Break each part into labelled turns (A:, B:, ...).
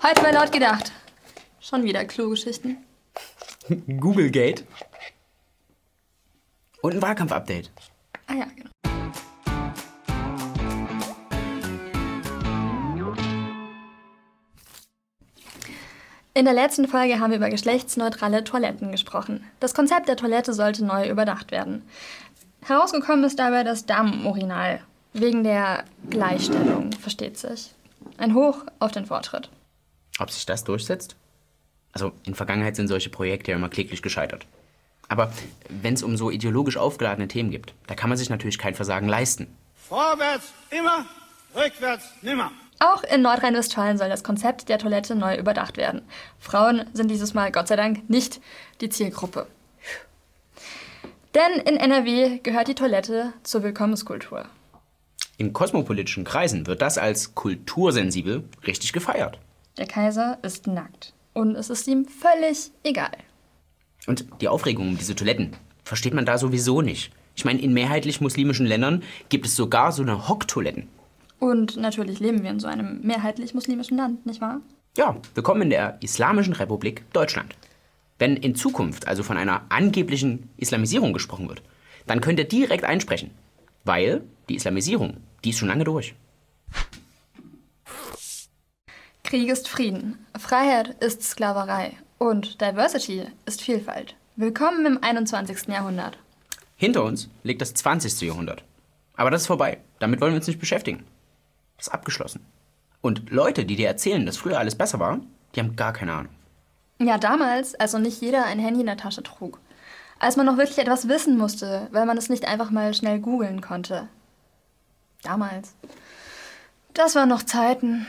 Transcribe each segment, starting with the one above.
A: Heute bei laut gedacht. Schon wieder Klo-Geschichten.
B: Google Gate. Und ein Wahlkampf-Update.
A: Ah ja, genau. In der letzten Folge haben wir über geschlechtsneutrale Toiletten gesprochen. Das Konzept der Toilette sollte neu überdacht werden. Herausgekommen ist dabei das Damenurinal. Wegen der Gleichstellung, versteht sich. Ein Hoch auf den Fortschritt.
B: Ob sich das durchsetzt? Also in Vergangenheit sind solche Projekte ja immer kläglich gescheitert. Aber wenn es um so ideologisch aufgeladene Themen gibt, da kann man sich natürlich kein Versagen leisten.
C: Vorwärts immer, rückwärts nimmer.
A: Auch in Nordrhein-Westfalen soll das Konzept der Toilette neu überdacht werden. Frauen sind dieses Mal Gott sei Dank nicht die Zielgruppe. Denn in NRW gehört die Toilette zur Willkommenskultur.
B: In kosmopolitischen Kreisen wird das als kultursensibel richtig gefeiert.
A: Der Kaiser ist nackt und es ist ihm völlig egal.
B: Und die Aufregung um diese Toiletten versteht man da sowieso nicht. Ich meine, in mehrheitlich muslimischen Ländern gibt es sogar so eine Hocktoiletten.
A: Und natürlich leben wir in so einem mehrheitlich muslimischen Land, nicht wahr?
B: Ja, willkommen in der Islamischen Republik Deutschland. Wenn in Zukunft also von einer angeblichen Islamisierung gesprochen wird, dann könnt ihr direkt einsprechen. Weil die Islamisierung, die ist schon lange durch.
A: Krieg ist Frieden, Freiheit ist Sklaverei und Diversity ist Vielfalt. Willkommen im 21. Jahrhundert.
B: Hinter uns liegt das 20. Jahrhundert. Aber das ist vorbei. Damit wollen wir uns nicht beschäftigen. Das ist abgeschlossen. Und Leute, die dir erzählen, dass früher alles besser war, die haben gar keine Ahnung.
A: Ja, damals, als noch nicht jeder ein Handy in der Tasche trug. Als man noch wirklich etwas wissen musste, weil man es nicht einfach mal schnell googeln konnte. Damals. Das waren noch Zeiten.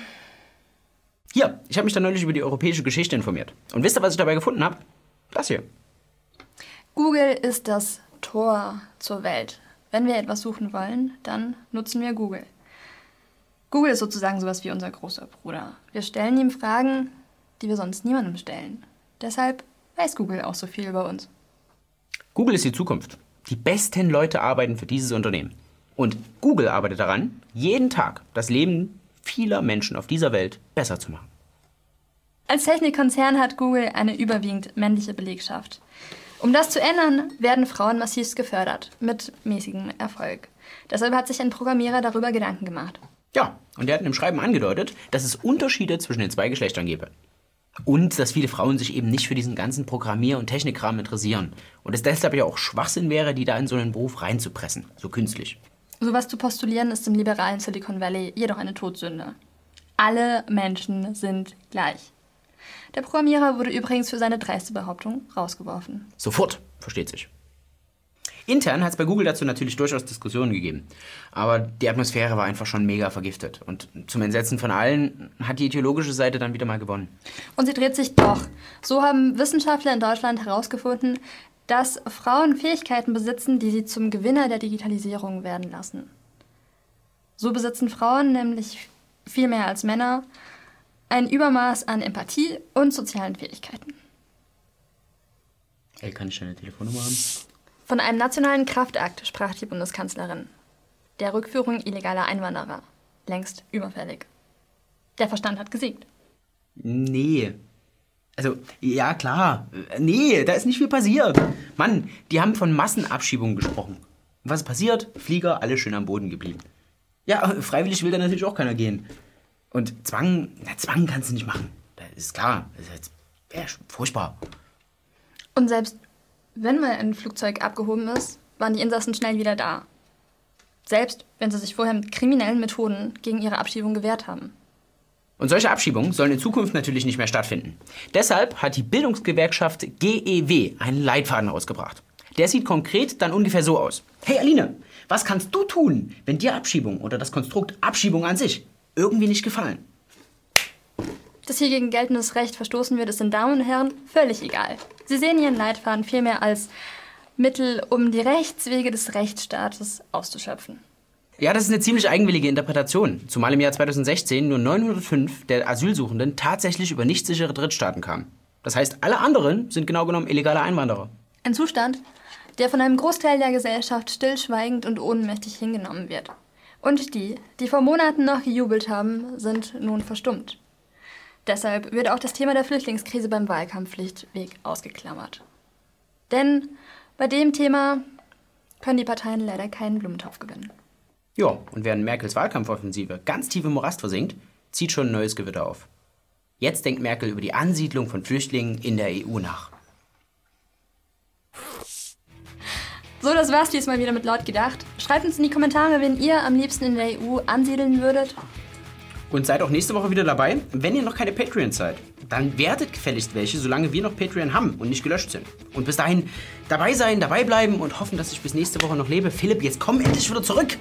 B: Hier, ich habe mich da neulich über die europäische Geschichte informiert. Und wisst ihr, was ich dabei gefunden habe? Das hier.
A: Google ist das Tor zur Welt. Wenn wir etwas suchen wollen, dann nutzen wir Google. Google ist sozusagen sowas wie unser großer Bruder. Wir stellen ihm Fragen, die wir sonst niemandem stellen. Deshalb weiß Google auch so viel über uns.
B: Google ist die Zukunft. Die besten Leute arbeiten für dieses Unternehmen. Und Google arbeitet daran, jeden Tag das Leben vieler Menschen auf dieser Welt besser zu machen.
A: Als Technikkonzern hat Google eine überwiegend männliche Belegschaft. Um das zu ändern, werden Frauen massivst gefördert, mit mäßigem Erfolg. Deshalb hat sich ein Programmierer darüber Gedanken gemacht.
B: Ja, und er hat in dem Schreiben angedeutet, dass es Unterschiede zwischen den zwei Geschlechtern gäbe. Und dass viele Frauen sich eben nicht für diesen ganzen Programmier- und Technikkram interessieren. Und es deshalb ja auch Schwachsinn wäre, die da in so einen Beruf reinzupressen, so künstlich.
A: Sowas zu postulieren ist im liberalen Silicon Valley jedoch eine Todsünde. Alle Menschen sind gleich. Der Programmierer wurde übrigens für seine dreiste Behauptung rausgeworfen.
B: Sofort, versteht sich. Intern hat es bei Google dazu natürlich durchaus Diskussionen gegeben. Aber die Atmosphäre war einfach schon mega vergiftet. Und zum Entsetzen von allen hat die ideologische Seite dann wieder mal gewonnen.
A: Und sie dreht sich doch. So haben Wissenschaftler in Deutschland herausgefunden, dass Frauen Fähigkeiten besitzen, die sie zum Gewinner der Digitalisierung werden lassen. So besitzen Frauen nämlich viel mehr als Männer ein Übermaß an Empathie und sozialen Fähigkeiten.
B: Ey, kann ich deine Telefonnummer haben?
A: Von einem nationalen Kraftakt sprach die Bundeskanzlerin. Der Rückführung illegaler Einwanderer. Längst überfällig. Der Verstand hat gesiegt.
B: Nee. Also, ja, klar. Nee, da ist nicht viel passiert. Mann, die haben von Massenabschiebungen gesprochen. Was ist passiert? Flieger, alle schön am Boden geblieben. Ja, freiwillig will da natürlich auch keiner gehen. Und Zwang, na, Zwang kannst du nicht machen. Das ist klar. Das ja, furchtbar.
A: Und selbst wenn mal ein Flugzeug abgehoben ist, waren die Insassen schnell wieder da. Selbst wenn sie sich vorher mit kriminellen Methoden gegen ihre Abschiebung gewehrt haben.
B: Und solche Abschiebungen sollen in Zukunft natürlich nicht mehr stattfinden. Deshalb hat die Bildungsgewerkschaft GEW einen Leitfaden ausgebracht. Der sieht konkret dann ungefähr so aus. Hey Aline, was kannst du tun, wenn dir Abschiebung oder das Konstrukt Abschiebung an sich irgendwie nicht gefallen?
A: Dass hier gegen geltendes Recht verstoßen wird, ist den Damen und Herren völlig egal. Sie sehen ihren Leitfaden vielmehr als Mittel, um die Rechtswege des Rechtsstaates auszuschöpfen.
B: Ja, das ist eine ziemlich eigenwillige Interpretation, zumal im Jahr 2016 nur 905 der Asylsuchenden tatsächlich über nicht sichere Drittstaaten kamen. Das heißt, alle anderen sind genau genommen illegale Einwanderer.
A: Ein Zustand, der von einem Großteil der Gesellschaft stillschweigend und ohnmächtig hingenommen wird. Und die, die vor Monaten noch gejubelt haben, sind nun verstummt. Deshalb wird auch das Thema der Flüchtlingskrise beim Wahlkampfpflichtweg ausgeklammert. Denn bei dem Thema können die Parteien leider keinen Blumentopf gewinnen.
B: Ja, und während Merkels Wahlkampfoffensive ganz tief im Morast versinkt, zieht schon ein neues Gewitter auf. Jetzt denkt Merkel über die Ansiedlung von Flüchtlingen in der EU nach.
A: So, das war's diesmal wieder mit Laut gedacht. Schreibt uns in die Kommentare, wen ihr am liebsten in der EU ansiedeln würdet.
B: Und seid auch nächste Woche wieder dabei. Wenn ihr noch keine Patreons seid, dann werdet gefälligst welche, solange wir noch Patreon haben und nicht gelöscht sind. Und bis dahin dabei sein, dabei bleiben und hoffen, dass ich bis nächste Woche noch lebe. Philipp, jetzt komm endlich wieder zurück!